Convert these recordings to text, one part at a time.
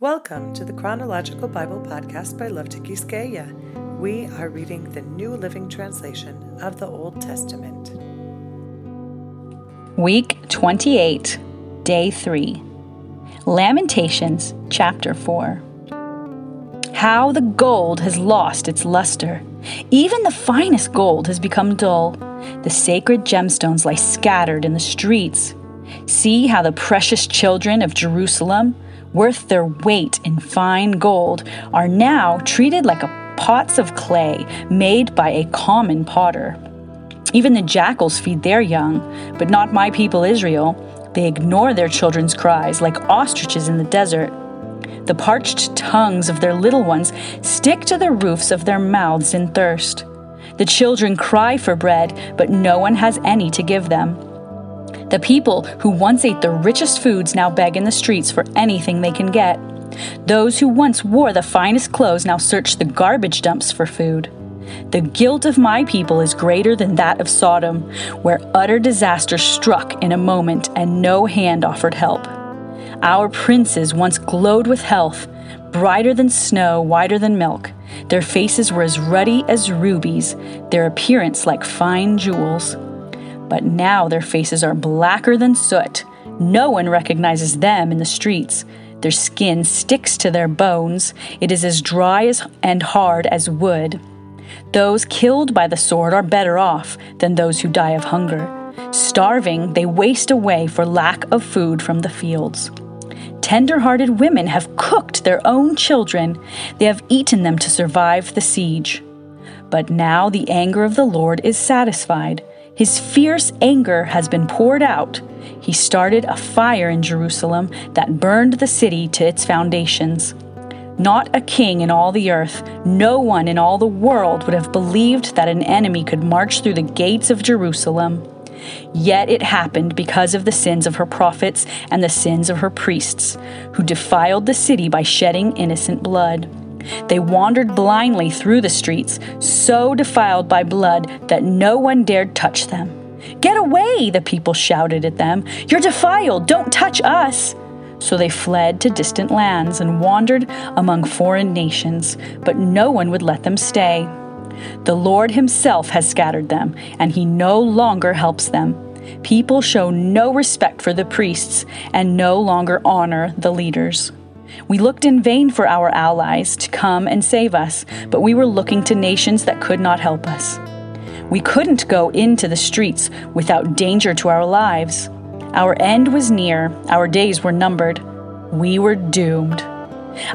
Welcome to the Chronological Bible Podcast by Love to Tikiskeya. We are reading the New Living Translation of the Old Testament. Week 28, Day 3. Lamentations, Chapter 4. How the gold has lost its luster. Even the finest gold has become dull. The sacred gemstones lie scattered in the streets. See how the precious children of Jerusalem, worth their weight in fine gold, are now treated like pots of clay made by a common potter. Even the jackals feed their young, but not my people Israel. They ignore their children's cries like ostriches in the desert. The parched tongues of their little ones stick to the roofs of their mouths in thirst. The children cry for bread, but no one has any to give them. The people who once ate the richest foods now beg in the streets for anything they can get. Those who once wore the finest clothes now search the garbage dumps for food. The guilt of my people is greater than that of Sodom, where utter disaster struck in a moment and no hand offered help. Our princes once glowed with health, brighter than snow, whiter than milk. Their faces were as ruddy as rubies, their appearance like fine jewels. But now their faces are blacker than soot. No one recognizes them in the streets. Their skin sticks to their bones. It is as dry as, and hard as wood. Those killed by the sword are better off than those who die of hunger. Starving, they waste away for lack of food from the fields. Tender hearted women have cooked their own children, they have eaten them to survive the siege. But now the anger of the Lord is satisfied. His fierce anger has been poured out. He started a fire in Jerusalem that burned the city to its foundations. Not a king in all the earth, no one in all the world would have believed that an enemy could march through the gates of Jerusalem. Yet it happened because of the sins of her prophets and the sins of her priests, who defiled the city by shedding innocent blood. They wandered blindly through the streets, so defiled by blood that no one dared touch them. Get away, the people shouted at them. You're defiled, don't touch us. So they fled to distant lands and wandered among foreign nations, but no one would let them stay. The Lord Himself has scattered them, and He no longer helps them. People show no respect for the priests and no longer honor the leaders. We looked in vain for our allies to come and save us, but we were looking to nations that could not help us. We couldn't go into the streets without danger to our lives. Our end was near, our days were numbered. We were doomed.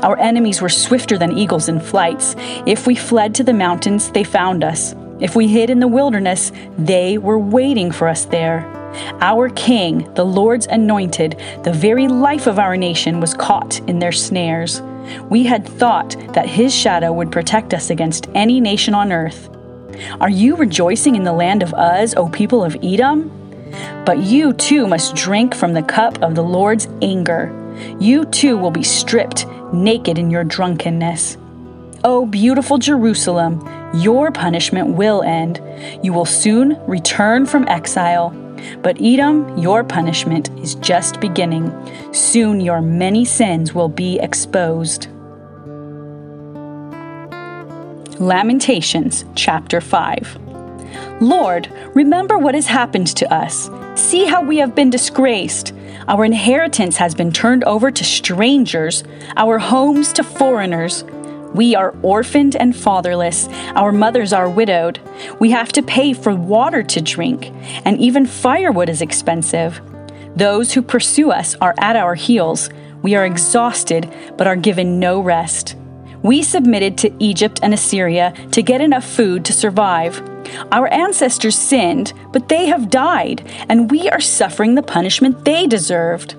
Our enemies were swifter than eagles in flights. If we fled to the mountains, they found us. If we hid in the wilderness, they were waiting for us there. Our King, the Lord's anointed, the very life of our nation, was caught in their snares. We had thought that his shadow would protect us against any nation on earth. Are you rejoicing in the land of Uz, O people of Edom? But you too must drink from the cup of the Lord's anger. You too will be stripped naked in your drunkenness. O beautiful Jerusalem, your punishment will end. You will soon return from exile. But Edom, your punishment is just beginning. Soon your many sins will be exposed. Lamentations chapter 5. Lord, remember what has happened to us. See how we have been disgraced. Our inheritance has been turned over to strangers, our homes to foreigners. We are orphaned and fatherless. Our mothers are widowed. We have to pay for water to drink, and even firewood is expensive. Those who pursue us are at our heels. We are exhausted, but are given no rest. We submitted to Egypt and Assyria to get enough food to survive. Our ancestors sinned, but they have died, and we are suffering the punishment they deserved.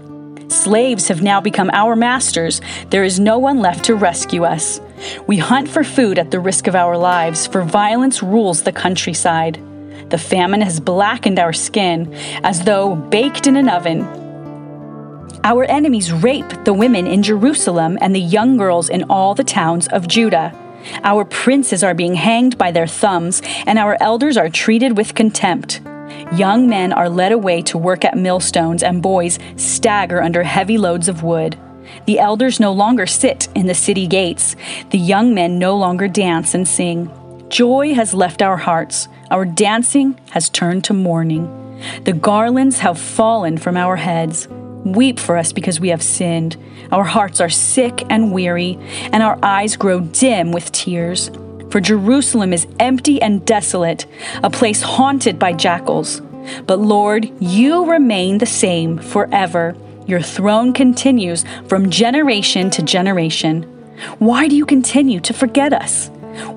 Slaves have now become our masters. There is no one left to rescue us. We hunt for food at the risk of our lives, for violence rules the countryside. The famine has blackened our skin as though baked in an oven. Our enemies rape the women in Jerusalem and the young girls in all the towns of Judah. Our princes are being hanged by their thumbs, and our elders are treated with contempt. Young men are led away to work at millstones, and boys stagger under heavy loads of wood. The elders no longer sit in the city gates. The young men no longer dance and sing. Joy has left our hearts. Our dancing has turned to mourning. The garlands have fallen from our heads. Weep for us because we have sinned. Our hearts are sick and weary, and our eyes grow dim with tears. For Jerusalem is empty and desolate, a place haunted by jackals. But Lord, you remain the same forever. Your throne continues from generation to generation. Why do you continue to forget us?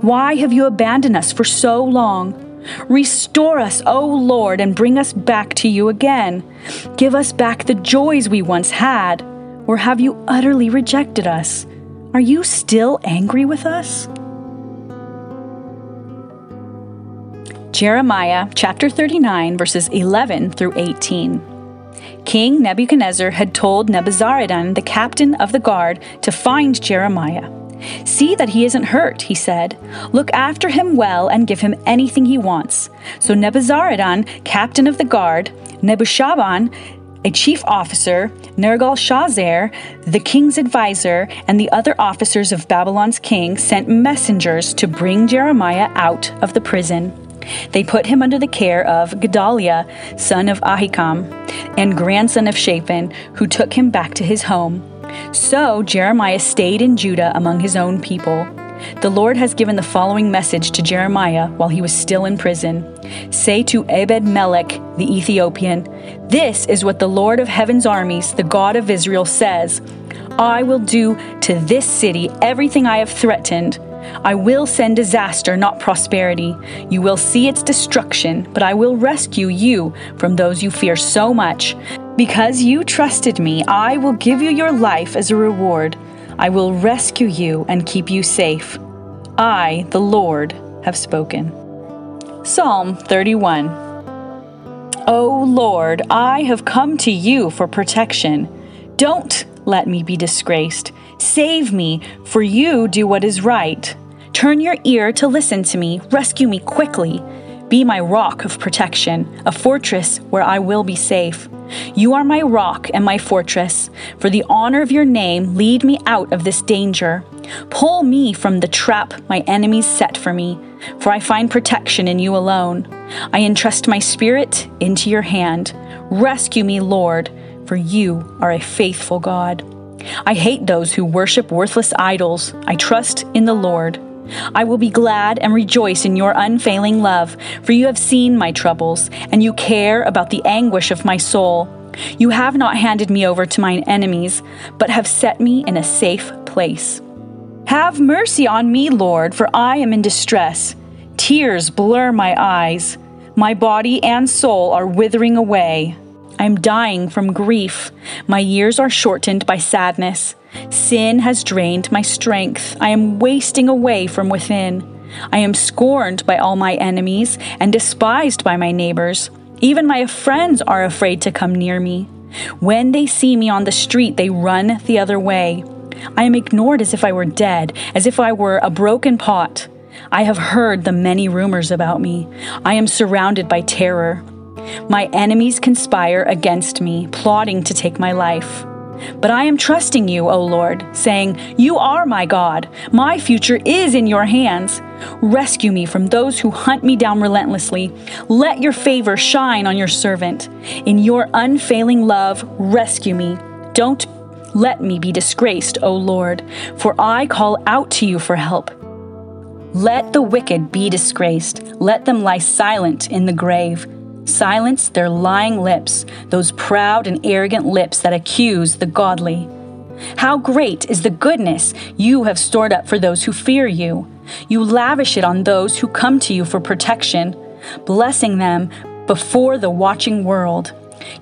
Why have you abandoned us for so long? Restore us, O Lord, and bring us back to you again. Give us back the joys we once had. Or have you utterly rejected us? Are you still angry with us? Jeremiah chapter 39, verses 11 through 18. King Nebuchadnezzar had told Nebuzaradan, the captain of the guard, to find Jeremiah. See that he isn't hurt, he said. Look after him well and give him anything he wants. So Nebuzaradan, captain of the guard, Nebushazban, a chief officer, Nergal-sharezer, the king's advisor, and the other officers of Babylon's king sent messengers to bring Jeremiah out of the prison. They put him under the care of Gedaliah, son of Ahikam, and grandson of Shaphan, who took him back to his home. So Jeremiah stayed in Judah among his own people. The Lord has given the following message to Jeremiah while he was still in prison Say to Ebed Melech the Ethiopian, This is what the Lord of heaven's armies, the God of Israel, says I will do to this city everything I have threatened. I will send disaster, not prosperity. You will see its destruction, but I will rescue you from those you fear so much. Because you trusted me, I will give you your life as a reward. I will rescue you and keep you safe. I, the Lord, have spoken. Psalm 31 O Lord, I have come to you for protection. Don't let me be disgraced. Save me, for you do what is right. Turn your ear to listen to me. Rescue me quickly. Be my rock of protection, a fortress where I will be safe. You are my rock and my fortress. For the honor of your name, lead me out of this danger. Pull me from the trap my enemies set for me, for I find protection in you alone. I entrust my spirit into your hand. Rescue me, Lord, for you are a faithful God. I hate those who worship worthless idols. I trust in the Lord. I will be glad and rejoice in your unfailing love, for you have seen my troubles, and you care about the anguish of my soul. You have not handed me over to mine enemies, but have set me in a safe place. Have mercy on me, Lord, for I am in distress. Tears blur my eyes. My body and soul are withering away. I am dying from grief. My years are shortened by sadness. Sin has drained my strength. I am wasting away from within. I am scorned by all my enemies and despised by my neighbors. Even my friends are afraid to come near me. When they see me on the street, they run the other way. I am ignored as if I were dead, as if I were a broken pot. I have heard the many rumors about me. I am surrounded by terror. My enemies conspire against me, plotting to take my life. But I am trusting you, O Lord, saying, You are my God. My future is in your hands. Rescue me from those who hunt me down relentlessly. Let your favor shine on your servant. In your unfailing love, rescue me. Don't let me be disgraced, O Lord, for I call out to you for help. Let the wicked be disgraced. Let them lie silent in the grave. Silence their lying lips, those proud and arrogant lips that accuse the godly. How great is the goodness you have stored up for those who fear you. You lavish it on those who come to you for protection, blessing them before the watching world.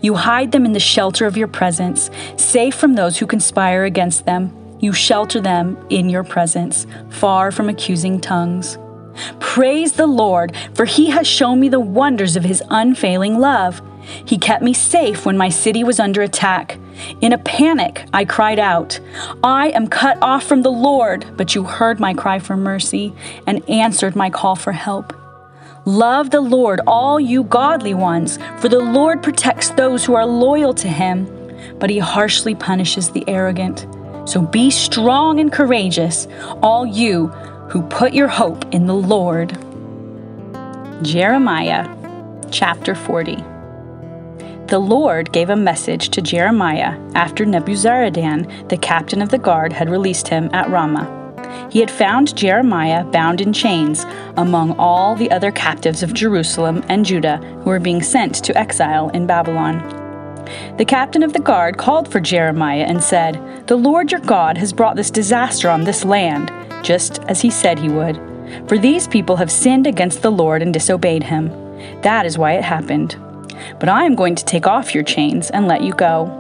You hide them in the shelter of your presence, safe from those who conspire against them. You shelter them in your presence, far from accusing tongues. Praise the Lord, for he has shown me the wonders of his unfailing love. He kept me safe when my city was under attack. In a panic, I cried out, I am cut off from the Lord, but you heard my cry for mercy and answered my call for help. Love the Lord, all you godly ones, for the Lord protects those who are loyal to him, but he harshly punishes the arrogant. So be strong and courageous, all you who put your hope in the Lord. Jeremiah chapter 40. The Lord gave a message to Jeremiah after Nebuzaradan, the captain of the guard, had released him at Ramah. He had found Jeremiah bound in chains among all the other captives of Jerusalem and Judah who were being sent to exile in Babylon. The captain of the guard called for Jeremiah and said, The Lord your God has brought this disaster on this land, just as he said he would. For these people have sinned against the Lord and disobeyed him. That is why it happened. But I am going to take off your chains and let you go.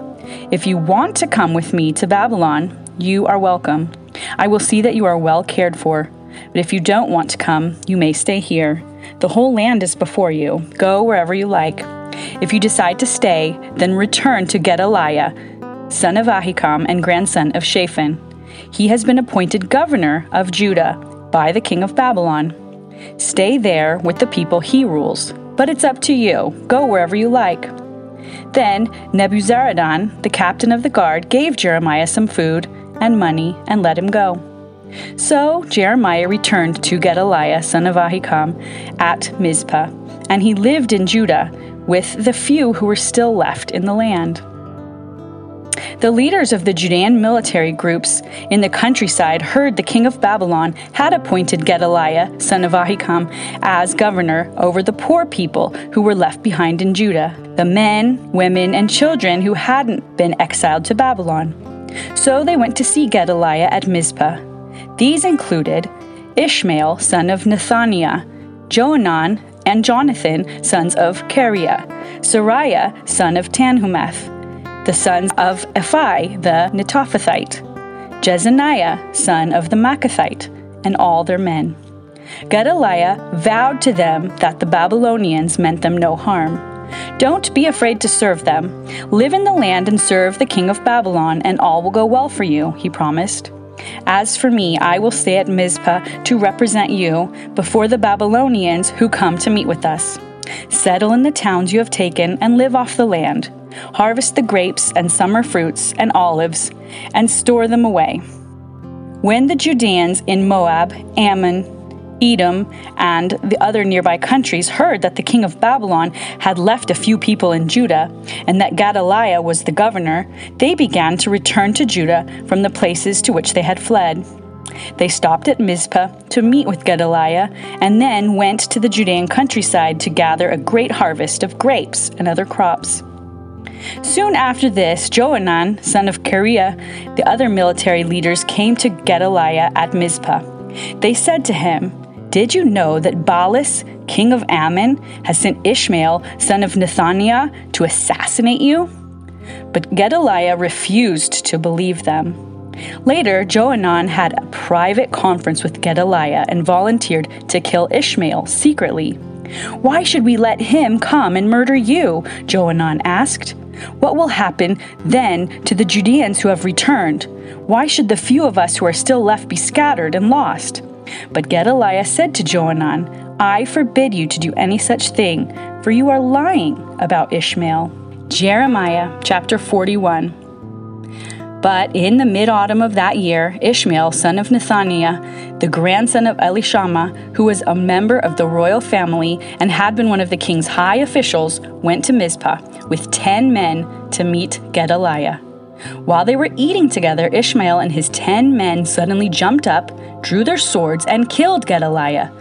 If you want to come with me to Babylon, you are welcome. I will see that you are well cared for. But if you don't want to come, you may stay here. The whole land is before you. Go wherever you like. If you decide to stay, then return to Gedaliah, son of Ahikam and grandson of Shaphan. He has been appointed governor of Judah by the king of Babylon. Stay there with the people he rules, but it's up to you. Go wherever you like. Then Nebuzaradan, the captain of the guard, gave Jeremiah some food and money and let him go. So Jeremiah returned to Gedaliah, son of Ahikam, at Mizpah, and he lived in Judah with the few who were still left in the land. The leaders of the Judean military groups in the countryside heard the king of Babylon had appointed Gedaliah, son of Ahikam, as governor over the poor people who were left behind in Judah, the men, women, and children who hadn't been exiled to Babylon. So they went to see Gedaliah at Mizpah. These included Ishmael, son of Nethaniah, Johanan, and Jonathan, sons of Kareah, Seraiah, son of Tanhumeth, the sons of Ephai the Netophathite, Jezaniah, son of the Maacathite, and all their men. Gedaliah vowed to them that the Babylonians meant them no harm. Don't be afraid to serve them. Live in the land and serve the king of Babylon, and all will go well for you, he promised. As for me, I will stay at Mizpah to represent you before the Babylonians who come to meet with us. Settle in the towns you have taken and live off the land. Harvest the grapes and summer fruits and olives and store them away. When the Judeans in Moab, Ammon, Edom, and the other nearby countries heard that the king of Babylon had left a few people in Judah, and that Gedaliah was the governor, they began to return to Judah from the places to which they had fled. They stopped at Mizpah to meet with Gedaliah, and then went to the Judean countryside to gather a great harvest of grapes and other crops. Soon after this, Johanan, son of Kareah, the other military leaders came to Gedaliah at Mizpah. They said to him, did you know that Baalis, king of Ammon, has sent Ishmael, son of Nethaniah, to assassinate you? But Gedaliah refused to believe them. Later, Johanan had a private conference with Gedaliah and volunteered to kill Ishmael secretly. Why should we let him come and murder you? Johanan asked. What will happen then to the Judeans who have returned? Why should the few of us who are still left be scattered and lost? But Gedaliah said to Johanan, I forbid you to do any such thing, for you are lying about Ishmael. Jeremiah chapter 41. But in the mid autumn of that year, Ishmael, son of Nethaniah, the grandson of Elishama, who was a member of the royal family and had been one of the king's high officials, went to Mizpah with ten men to meet Gedaliah. While they were eating together, Ishmael and his ten men suddenly jumped up, drew their swords, and killed Gedaliah,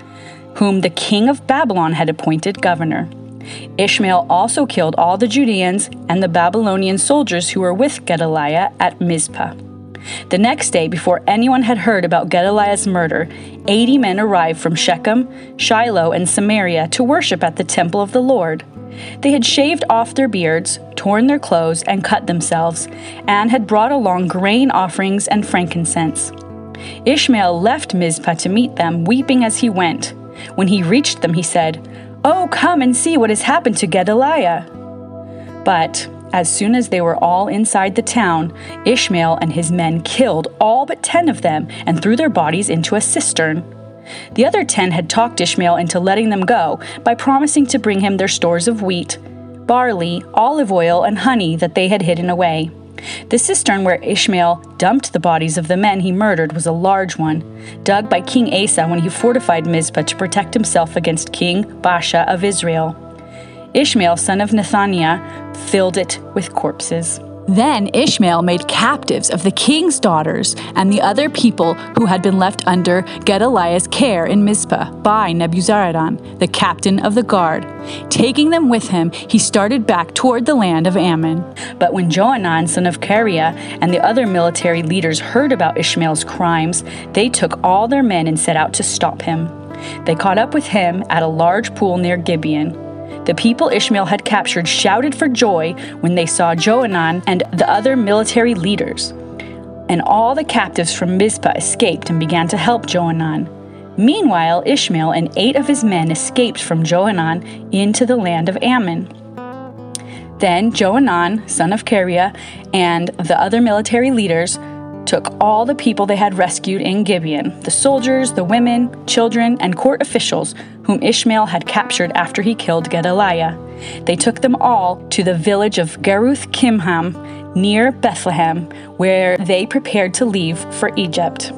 whom the king of Babylon had appointed governor. Ishmael also killed all the Judeans and the Babylonian soldiers who were with Gedaliah at Mizpah. The next day, before anyone had heard about Gedaliah's murder, 80 men arrived from Shechem, Shiloh, and Samaria to worship at the temple of the Lord. They had shaved off their beards, torn their clothes, and cut themselves, and had brought along grain offerings and frankincense. Ishmael left Mizpah to meet them, weeping as he went. When he reached them, he said, Oh, come and see what has happened to Gedaliah. But as soon as they were all inside the town, Ishmael and his men killed all but ten of them and threw their bodies into a cistern. The other ten had talked Ishmael into letting them go by promising to bring him their stores of wheat, barley, olive oil, and honey that they had hidden away. The cistern where Ishmael dumped the bodies of the men he murdered was a large one, dug by King Asa when he fortified Mizpah to protect himself against King Baasha of Israel. Ishmael, son of Nethaniah, filled it with corpses. Then Ishmael made captives of the king's daughters and the other people who had been left under Gedaliah's care in Mizpah by Nebuzaradan, the captain of the guard. Taking them with him, he started back toward the land of Ammon. But when Johanan, son of Kareah, and the other military leaders heard about Ishmael's crimes, they took all their men and set out to stop him. They caught up with him at a large pool near Gibeon. The people Ishmael had captured shouted for joy when they saw Johanan and the other military leaders. And all the captives from Mizpah escaped and began to help Johanan. Meanwhile, Ishmael and eight of his men escaped from Johanan into the land of Ammon. Then Johanan, son of Kareah, and the other military leaders took all the people they had rescued in Gibeon the soldiers, the women, children, and court officials whom Ishmael had captured after he killed Gedaliah. They took them all to the village of Geruth Kimham near Bethlehem, where they prepared to leave for Egypt.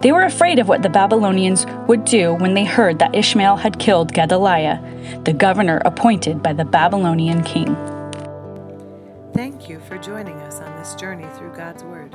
They were afraid of what the Babylonians would do when they heard that Ishmael had killed Gedaliah, the governor appointed by the Babylonian king. Thank you for joining us on this journey through God's Word.